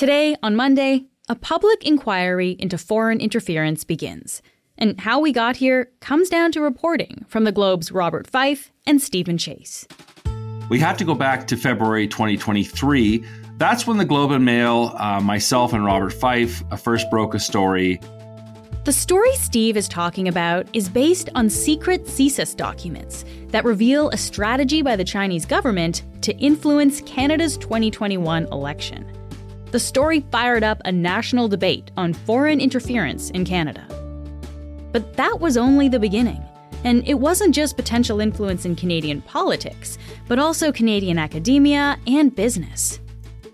Today, on Monday, a public inquiry into foreign interference begins. And how we got here comes down to reporting from the Globe's Robert Fife and Steven Chase. We have to go back to February 2023. That's when the Globe and Mail, uh, myself and Robert Fife, uh, first broke a story. The story Steve is talking about is based on secret CSIS documents that reveal a strategy by the Chinese government to influence Canada's 2021 election. The story fired up a national debate on foreign interference in Canada. But that was only the beginning. And it wasn't just potential influence in Canadian politics, but also Canadian academia and business.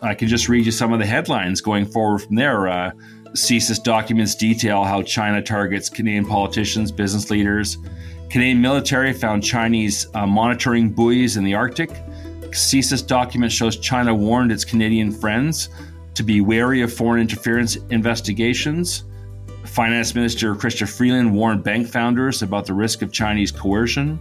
I can just read you some of the headlines going forward from there. Uh, CSIS documents detail how China targets Canadian politicians, business leaders. Canadian military found Chinese uh, monitoring buoys in the Arctic. CSIS document shows China warned its Canadian friends to be wary of foreign interference investigations. Finance Minister Chrystia Freeland warned bank founders about the risk of Chinese coercion.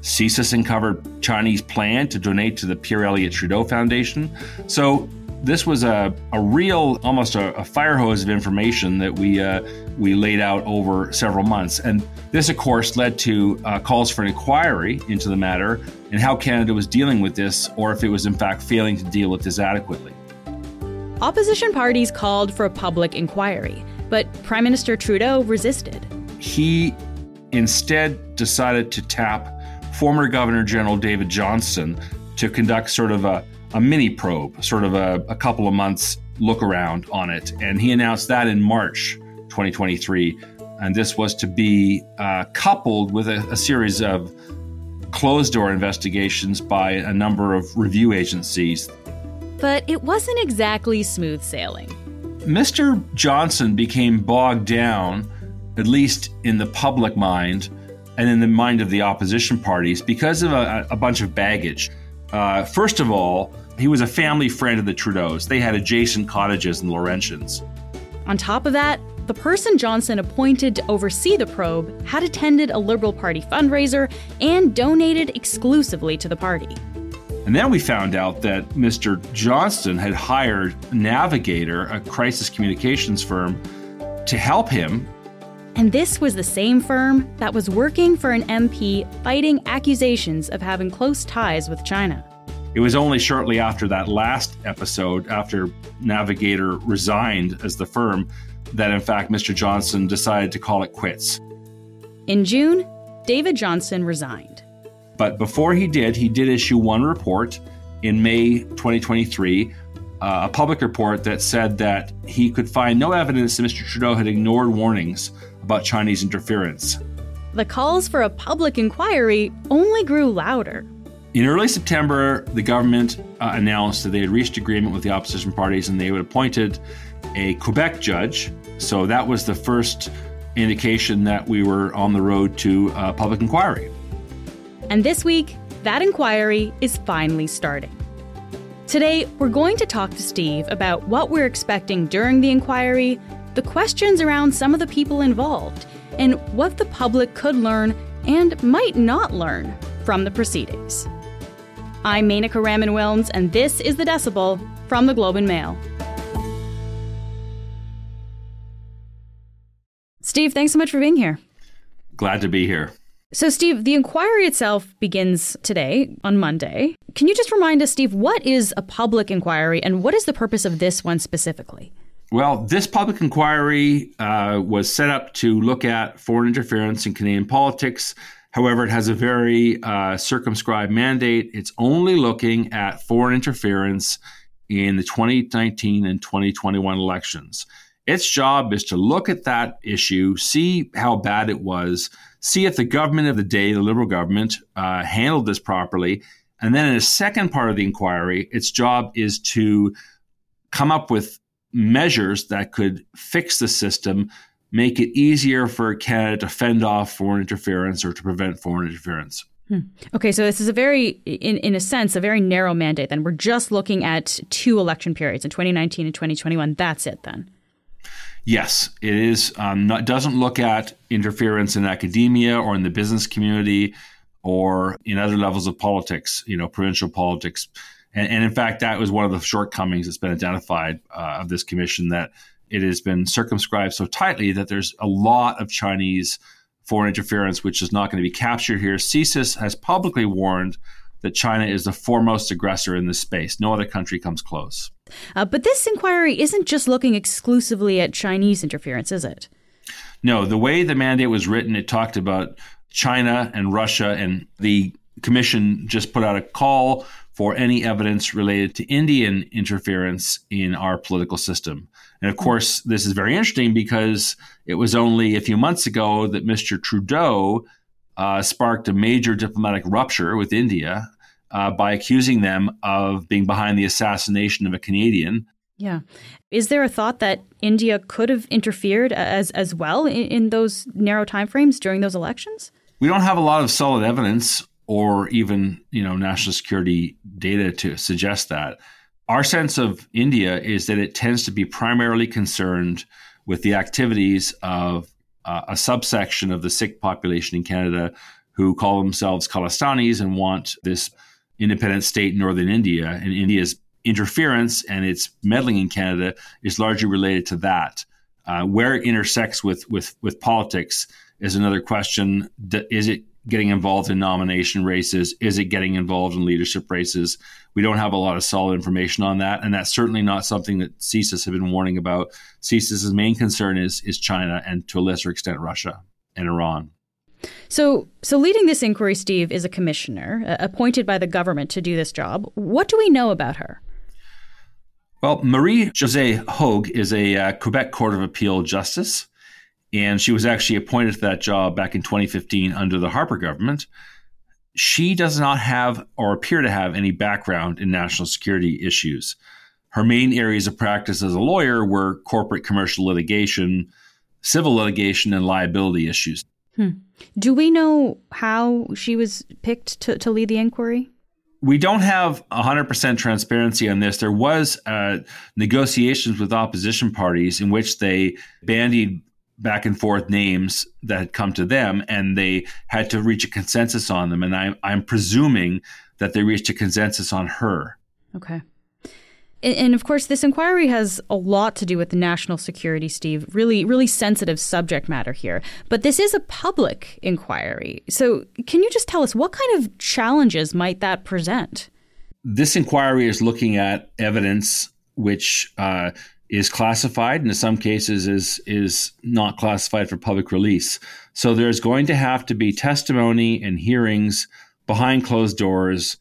CSIS uncovered Chinese plan to donate to the Pierre Elliott Trudeau Foundation. So this was a, a real, almost a, a fire hose of information that we uh, we laid out over several months. And this, of course, led to uh, calls for an inquiry into the matter and how Canada was dealing with this, or if it was in fact failing to deal with this adequately. Opposition parties called for a public inquiry. But Prime Minister Trudeau resisted. He instead decided to tap former Governor General David Johnston to conduct sort of a, a mini probe, sort of a, a couple of months look around on it. And he announced that in March 2023. And this was to be uh, coupled with a, a series of closed door investigations by a number of review agencies. But it wasn't exactly smooth sailing. Mr. Johnston became bogged down, at least in the public mind and in the mind of the opposition parties, because of a, a bunch of baggage. Uh, first of all, he was a family friend of the Trudeaus. They had adjacent cottages in Laurentians. On top of that, the person Johnston appointed to oversee the probe had attended a Liberal Party fundraiser and donated exclusively to the party. And then we found out that Mr. Johnston had hired Navigator, a crisis communications firm, to help him. And this was the same firm that was working for an MP fighting accusations of having close ties with China. It was only shortly after that last episode, after Navigator resigned as the firm, that in fact Mr. Johnston decided to call it quits. In June, David Johnston resigned. But before he did, he did issue one report in May 2023, uh, a public report that said that he could find no evidence that Mr. Trudeau had ignored warnings about Chinese interference. The calls for a public inquiry only grew louder. In early September, the government uh, announced that they had reached agreement with the opposition parties and they had appointed a Quebec judge. So that was the first indication that we were on the road to a public inquiry. And this week, that inquiry is finally starting. Today, we're going to talk to Steve about what we're expecting during the inquiry, the questions around some of the people involved, and what the public could learn and might not learn from the proceedings. I'm Menaka Raman Wilms, and this is The Decibel from the Globe and Mail. Steve, thanks so much for being here. Glad to be here. So, Steve, the inquiry itself begins today on Monday. Can you just remind us, Steve, what is a public inquiry and what is the purpose of this one specifically? Well, this public inquiry uh, was set up to look at foreign interference in Canadian politics. However, it has a very uh, circumscribed mandate. It's only looking at foreign interference in the 2019 and 2021 elections. Its job is to look at that issue, see how bad it was, see if the government of the day, the Liberal government, uh, handled this properly. And then in a second part of the inquiry, its job is to come up with measures that could fix the system, make it easier for Canada to fend off foreign interference or to prevent foreign interference. Hmm. Okay, so this is a very, in, in a sense, a very narrow mandate. Then we're just looking at two election periods in 2019 and 2021. That's it then. Yes, it is. Um, not, doesn't look at interference in academia or in the business community or in other levels of politics, you know, provincial politics. And, and in fact, that was one of the shortcomings that's been identified uh, of this commission that it has been circumscribed so tightly that there's a lot of Chinese foreign interference which is not going to be captured here. CSIS has publicly warned that China is the foremost aggressor in this space. No other country comes close. Uh, but this inquiry isn't just looking exclusively at Chinese interference, is it? No, the way the mandate was written, it talked about China and Russia, and the commission just put out a call for any evidence related to Indian interference in our political system. And of course, this is very interesting because it was only a few months ago that Mr. Trudeau uh, sparked a major diplomatic rupture with India uh, by accusing them of being behind the assassination of a Canadian. Yeah. Is there a thought that India could have interfered as, as well in, in those narrow timeframes during those elections? We don't have a lot of solid evidence or even you know national security data to suggest that. Our sense of India is that it tends to be primarily concerned with the activities of uh, a subsection of the Sikh population in Canada who call themselves Khalistanis and want this independent state in northern India. And India's interference and its meddling in Canada is largely related to that. Uh, where it intersects with, with, with politics is another question. Is it getting involved in nomination races? Is it getting involved in leadership races? We don't have a lot of solid information on that, and that's certainly not something that CSIS have been warning about. CSIS's main concern is is China and to a lesser extent Russia and Iran. So, so leading this inquiry, Steve, is a commissioner uh, appointed by the government to do this job. What do we know about her? Well, Marie Josée Hogue is a uh, Quebec Court of Appeal justice and she was actually appointed to that job back in 2015 under the Harper government. She does not have or appear to have any background in national security issues. Her main areas of practice as a lawyer were corporate commercial litigation, civil litigation, and liability issues. Hmm. Do we know how she was picked to, to lead the inquiry? we don't have 100% transparency on this. There was uh, negotiations with opposition parties in which they bandied back and forth names that had come to them, and they had to reach a consensus on them. And I, I'm presuming that they reached a consensus on her. Okay. And of course, this inquiry has a lot to do with national security, Steve. Really, really sensitive subject matter here. But this is a public inquiry. So, can you just tell us what kind of challenges might that present? This inquiry is looking at evidence which uh, is classified and in some cases is is not classified for public release. So there's going to have to be testimony and hearings behind closed doors,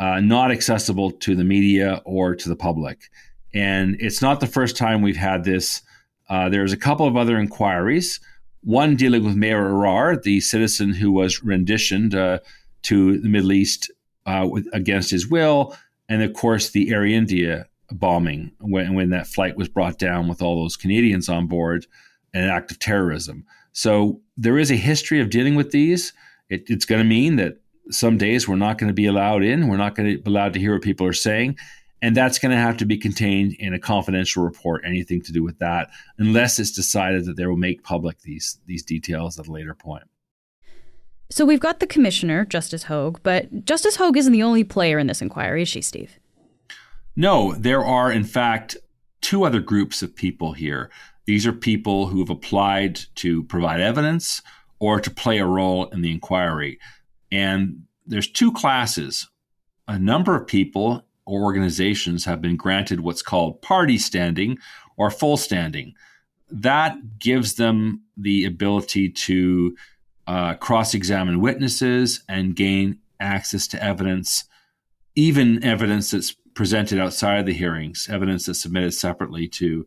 uh, not accessible to the media or to the public. And it's not the first time we've had this. Uh, there's a couple of other inquiries. One dealing with Maher Arar, the citizen who was renditioned uh, to the Middle East uh, with, against his will, and of course the Air India bombing when, when that flight was brought down with all those Canadians on board, an act of terrorism. So there is a history of dealing with these. It, it's going to mean that some days we're not going to be allowed in. We're not going to be allowed to hear what people are saying. And that's going to have to be contained in a confidential report, anything to do with that, unless it's decided that they will make public these, these details at a later point. So we've got the commissioner, Justice Hogue, but Justice Hogue isn't the only player in this inquiry, is she, Steve? No, there are, in fact, two other groups of people here. These are people who have applied to provide evidence or to play a role in the inquiry. And there's two classes. A number of people or organizations have been granted what's called party standing or full standing. That gives them the ability to uh, cross examine witnesses and gain access to evidence, even evidence that's presented outside of the hearings, evidence that's submitted separately to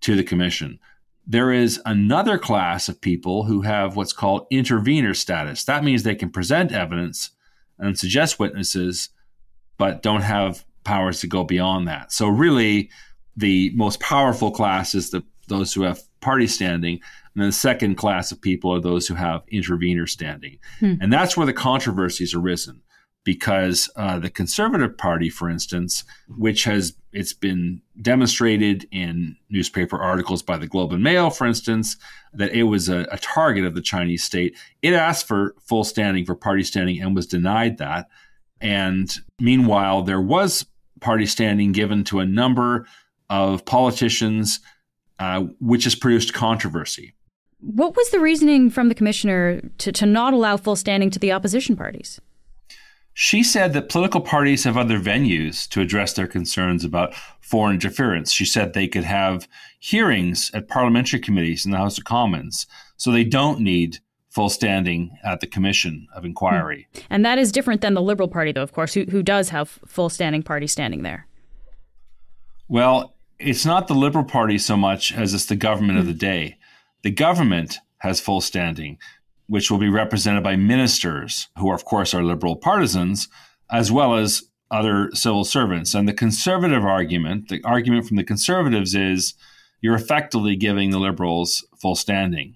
to the commission. There is another class of people who have what's called intervener status. That means they can present evidence and suggest witnesses, but don't have powers to go beyond that. So really, the most powerful class is the those who have party standing, and then the second class of people are those who have intervener standing, hmm. and that's where the controversies arisen because uh, the Conservative Party, for instance, which has it's been demonstrated in newspaper articles by the Globe and Mail, for instance, that it was a, a target of the Chinese state. It asked for full standing, for party standing, and was denied that. And meanwhile, there was party standing given to a number of politicians, uh, which has produced controversy. What was the reasoning from the commissioner to, to not allow full standing to the opposition parties? She said that political parties have other venues to address their concerns about foreign interference. She said they could have hearings at parliamentary committees in the House of Commons, so they don't need full standing at the Commission of Inquiry. Hmm. And that is different than the Liberal Party, though, of course, who, who does have full standing party standing there. Well, it's not the Liberal Party so much as it's the government of the day. The government has full standing, which will be represented by ministers, who, of course, are Liberal partisans, as well as other civil servants. And the conservative argument, the argument from the conservatives is you're effectively giving the Liberals full standing.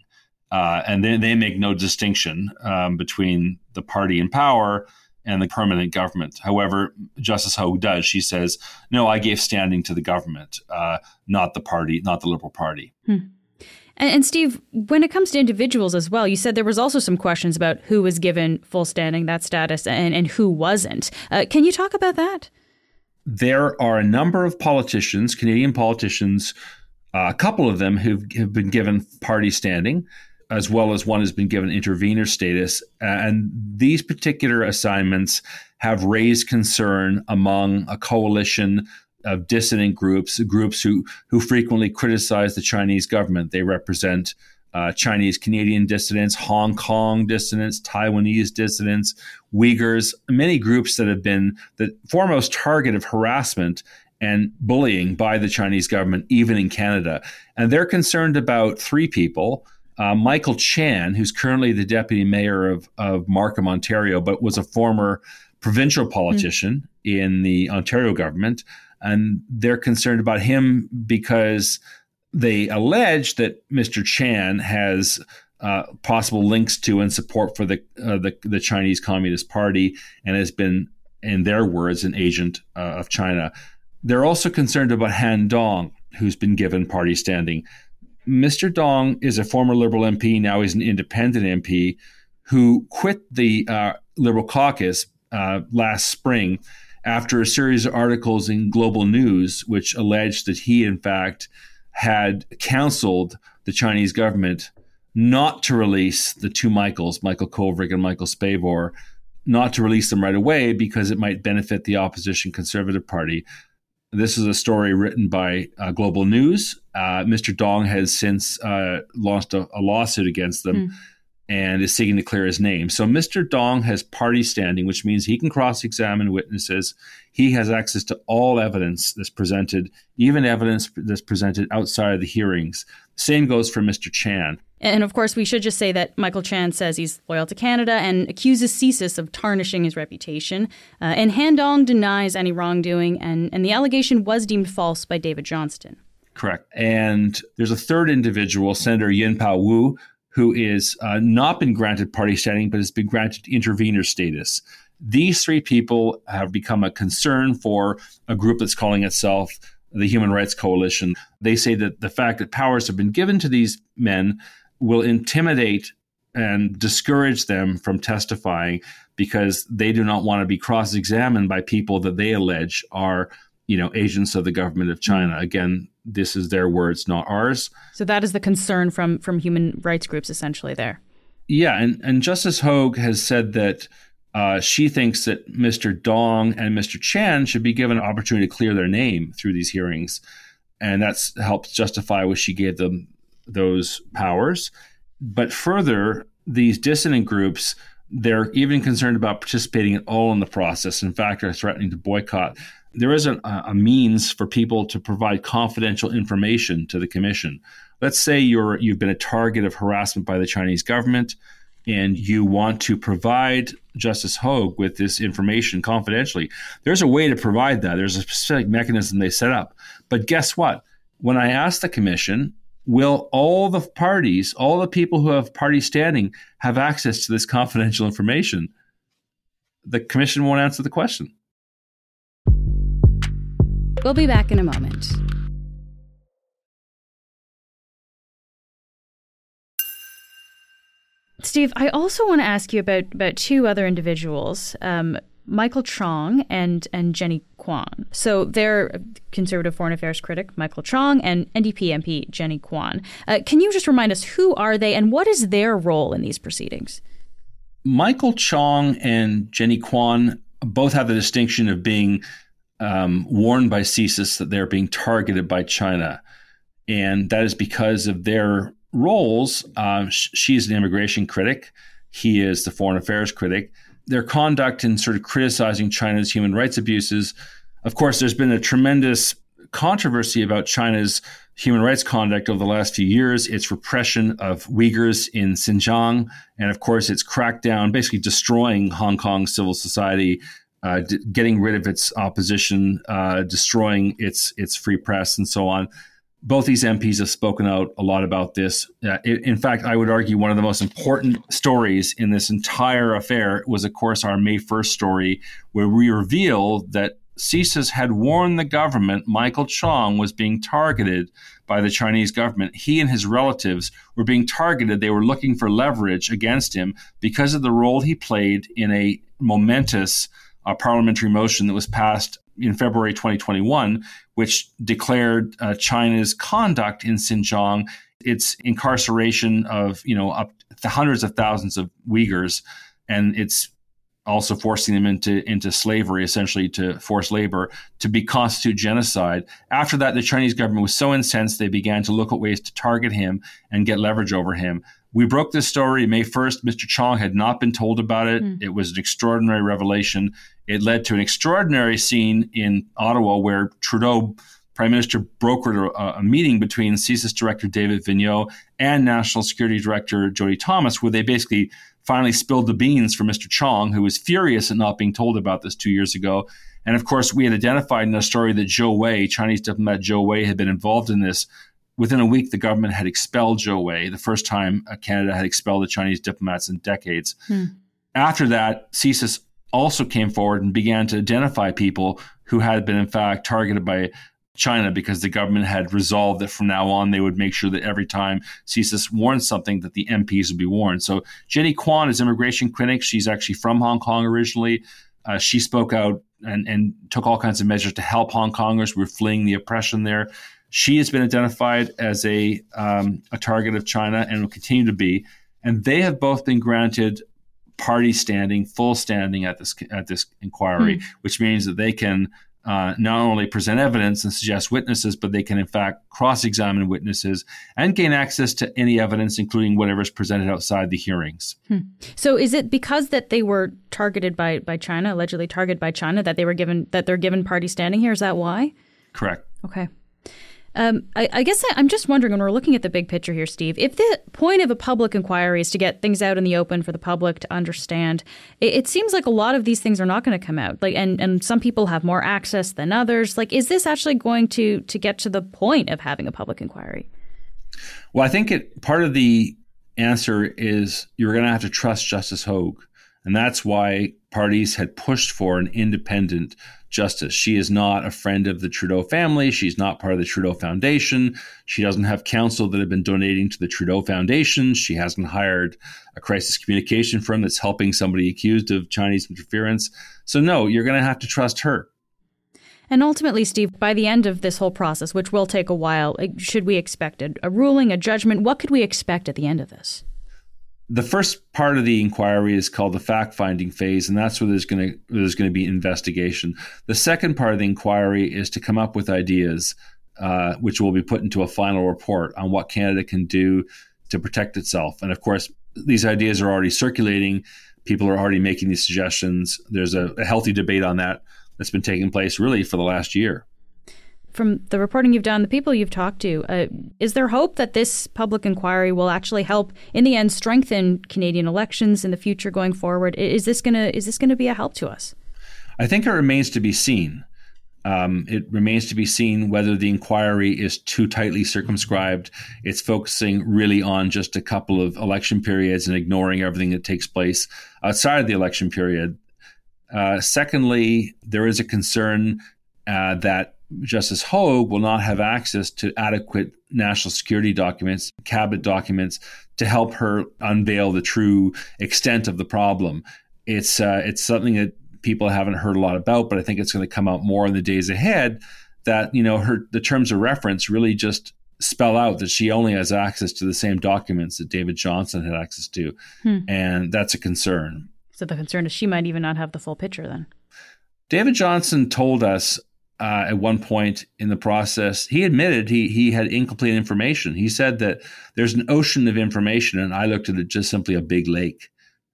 Uh, and they, they make no distinction um, between the party in power and the permanent government. However, Justice Hogue does. She says, no, I gave standing to the government, uh, not the party, not the Liberal Party. Hmm. And, and, Steve, when it comes to individuals as well, you said there was also some questions about who was given full standing, that status, and, and who wasn't. Uh, can you talk about that? There are a number of politicians, Canadian politicians, uh, a couple of them who have been given party standing as well as one has been given intervener status. And these particular assignments have raised concern among a coalition of dissident groups, groups who, who frequently criticize the Chinese government. They represent uh, Chinese Canadian dissidents, Hong Kong dissidents, Taiwanese dissidents, Uyghurs, many groups that have been the foremost target of harassment and bullying by the Chinese government, even in Canada. And they're concerned about three people uh, Michael Chan, who's currently the deputy mayor of, of Markham, Ontario, but was a former provincial politician mm. in the Ontario government. And they're concerned about him because they allege that Mr. Chan has uh, possible links to and support for the, uh, the, the Chinese Communist Party and has been, in their words, an agent uh, of China. They're also concerned about Han Dong, who's been given party standing. Mr. Dong is a former Liberal MP. Now he's an independent MP who quit the uh, Liberal caucus uh, last spring after a series of articles in Global News, which alleged that he, in fact, had counseled the Chinese government not to release the two Michaels, Michael Kovrig and Michael Spavor, not to release them right away because it might benefit the opposition Conservative Party. This is a story written by uh, Global News. Uh, Mr. Dong has since uh, launched a, a, lawsuit against them mm. And is seeking to clear his name. So Mr. Dong has party standing, which means he can cross examine witnesses. He has access to all evidence that's presented, even evidence that's presented outside of the hearings. Same goes for Mr. Chan. And of course, we should just say that Michael Chan says he's loyal to Canada and accuses CSIS of tarnishing his reputation. Uh, and Han Dong denies any wrongdoing, and, and the allegation was deemed false by David Johnston. Correct. And there's a third individual, Senator Yuen Pau Woo, who is uh, not been granted party standing, but has been granted intervener status. These three people have become a concern for a group that's calling itself the Human Rights Coalition. They say that the fact that powers have been given to these men will intimidate and discourage them from testifying because they do not want to be cross-examined by people that they allege are you know agents of the government of China again this is their words not ours so that is the concern from from human rights groups essentially there yeah and and justice hogue has said that uh, she thinks that Mr. Dong and Mr. Chan should be given an opportunity to clear their name through these hearings. And that's helps justify what she gave them those powers. But further, these dissident groups, they're even concerned about participating at all in the process. In fact, are threatening to boycott. There is a, a means for people to provide confidential information to the commission. Let's say you're you've been a target of harassment by the Chinese government and you want to provide Justice Hogue with this information confidentially, there's a way to provide that. There's a specific mechanism they set up. But guess what? When I asked the commission, will all the parties, all the people who have party standing, have access to this confidential information? The commission won't answer the question. We'll be back in a moment. Steve, I also want to ask you about, about two other individuals. Um, Michael Chong and and Jenny Kwan. So they're conservative foreign affairs critic Michael Chong and NDP MP Jenny Kwan. Uh, can you just remind us who are they and what is their role in these proceedings? Michael Chong and Jenny Kwan both have the distinction of being um, warned by CSIS that they're being targeted by China. And that is because of their roles. Uh, she's an immigration critic, he is the foreign affairs critic. Their conduct in sort of criticizing China's human rights abuses. Of course, there's been a tremendous controversy about China's human rights conduct over the last few years, its repression of Uyghurs in Xinjiang, and of course, its crackdown, basically destroying Hong Kong civil society, uh, d- getting rid of its opposition, uh, destroying its its free press, and so on. Both these MPs have spoken out a lot about this. Uh, in fact, I would argue one of the most important stories in this entire affair was, of course, our May 1st story, where we revealed that CSIS had warned the government Michael Chong was being targeted by the Chinese government. He and his relatives were being targeted. They were looking for leverage against him because of the role he played in a momentous uh, parliamentary motion that was passed in February 2021, which declared uh, China's conduct in Xinjiang, its incarceration of you know up to hundreds of thousands of Uyghurs, and its also forcing them into into slavery, essentially to forced labor, to be constitute genocide. After that, the Chinese government was so incensed they began to look at ways to target him and get leverage over him. We broke this story May 1st. Mr. Chong had not been told about it. Mm. It was an extraordinary revelation. It led to an extraordinary scene in Ottawa where Trudeau, Prime Minister, brokered a, a meeting between CSIS Director David Vigneault and National Security Director Jody Thomas, where they basically finally spilled the beans for Mr. Chong, who was furious at not being told about this two years ago. And of course, we had identified in a story that Zhao Wei, Chinese diplomat Zhao Wei, had been involved in this. Within a week, the government had expelled Zhao Wei, the first time Canada had expelled the Chinese diplomats in decades. Hmm. After that, CSIS also came forward and began to identify people who had been, in fact, targeted by China because the government had resolved that from now on they would make sure that every time CSIS warned something that the MPs would be warned. So Jenny Kwan is immigration clinic. She's actually from Hong Kong originally. Uh, she spoke out and, and took all kinds of measures to help Hong Kongers who were fleeing the oppression there. She has been identified as a um, a target of China and will continue to be. And they have both been granted party standing, full standing at this at this inquiry, mm. which means that they can uh, not only present evidence and suggest witnesses, but they can in fact cross examine witnesses and gain access to any evidence, including whatever is presented outside the hearings. Hmm. So, is it because that they were targeted by by China, allegedly targeted by China, that they were given that they're given party standing here? Is that why? Correct. Okay. Um, I, I, guess I, am just wondering when we're looking at the big picture here, Steve, if the point of a public inquiry is to get things out in the open for the public to understand, it, it seems like a lot of these things are not going to come out. Like, and, and some people have more access than others. Like, is this actually going to to get to the point of having a public inquiry? Well, I think it part of the answer is you're going to have to trust Justice Hogue, and that's why parties had pushed for an independent justice. She is not a friend of the Trudeau family. She's not part of the Trudeau Foundation. She doesn't have counsel that have been donating to the Trudeau Foundation. She hasn't hired a crisis communication firm that's helping somebody accused of Chinese interference. So, no, you're going to have to trust her. And ultimately, Steve, by the end of this whole process, which will take a while, eh, should we expect a, a ruling, a judgment? What could we expect at the end of this? The first part of the inquiry is called the fact finding phase, and that's where there's going to there's going to be investigation. The second part of the inquiry is to come up with ideas, uh, which will be put into a final report on what Canada can do to protect itself. And of course, these ideas are already circulating. People are already making these suggestions. There's a, a healthy debate on that that's been taking place really for the last year from the reporting you've done, the people you've talked to, uh, is there hope that this public inquiry will actually help, in the end, strengthen Canadian elections in the future going forward? Is this gonna is this gonna be a help to us? I think it remains to be seen. Um, it remains to be seen whether the inquiry is too tightly circumscribed. It's focusing really on just a couple of election periods and ignoring everything that takes place outside of the election period. Uh, secondly, there is a concern uh, that Justice Hogue will not have access to adequate national security documents, cabinet documents, to help her unveil the true extent of the problem. It's uh, it's something that people haven't heard a lot about, but I think it's going to come out more in the days ahead. That you know, her the terms of reference really just spell out that she only has access to the same documents that David Johnston had access to, hmm. and that's a concern. So the concern is she might even not have the full picture then. David Johnston told us uh, at one point in the process, he admitted he he had incomplete information. He said that there's an ocean of information, and I looked at it just simply a big lake.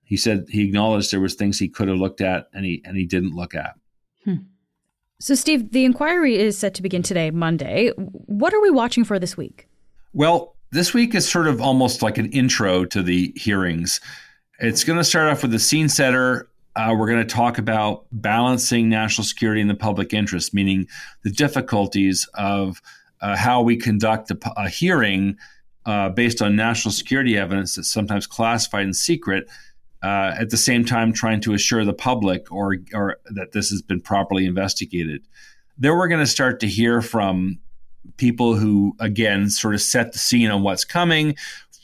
He said he acknowledged there was things he could have looked at and he and he didn't look at. Hmm. So, Steve, the inquiry is set to begin today, Monday. What are we watching for this week? Well, this week is sort of almost like an intro to the hearings. It's going to start off with the scene setter uh, we're going to talk about balancing national security and the public interest, meaning the difficulties of uh, how we conduct a, a hearing uh, based on national security evidence that's sometimes classified and secret. Uh, at the same time, trying to assure the public or, or that this has been properly investigated. Then we're going to start to hear from people who, again, sort of set the scene on what's coming.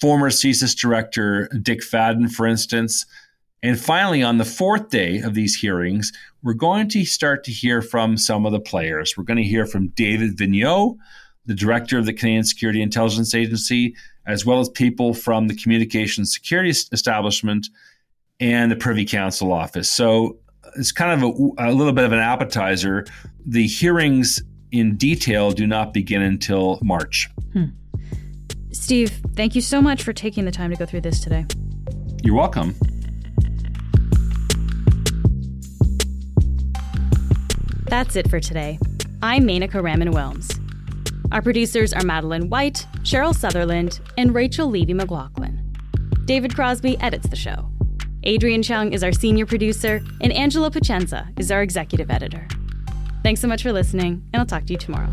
Former CSIS director Dick Fadden, for instance, and finally, on the fourth day of these hearings, we're going to start to hear from some of the players. We're going to hear from David Vigneault, the director of the Canadian Security Intelligence Agency, as well as people from the Communications Security Establishment and the Privy Council office. So it's kind of a, a little bit of an appetizer. The hearings in detail do not begin until March. Hmm. Steve, thank you so much for taking the time to go through this today. You're welcome. That's it for today. I'm Menaka Raman Wilms. Our producers are Madeline White, Cheryl Sutherland, and Rachel Levy McLaughlin. David Crosby edits the show. Adrian Chung is our senior producer, and Angela Pacienza is our executive editor. Thanks so much for listening, and I'll talk to you tomorrow.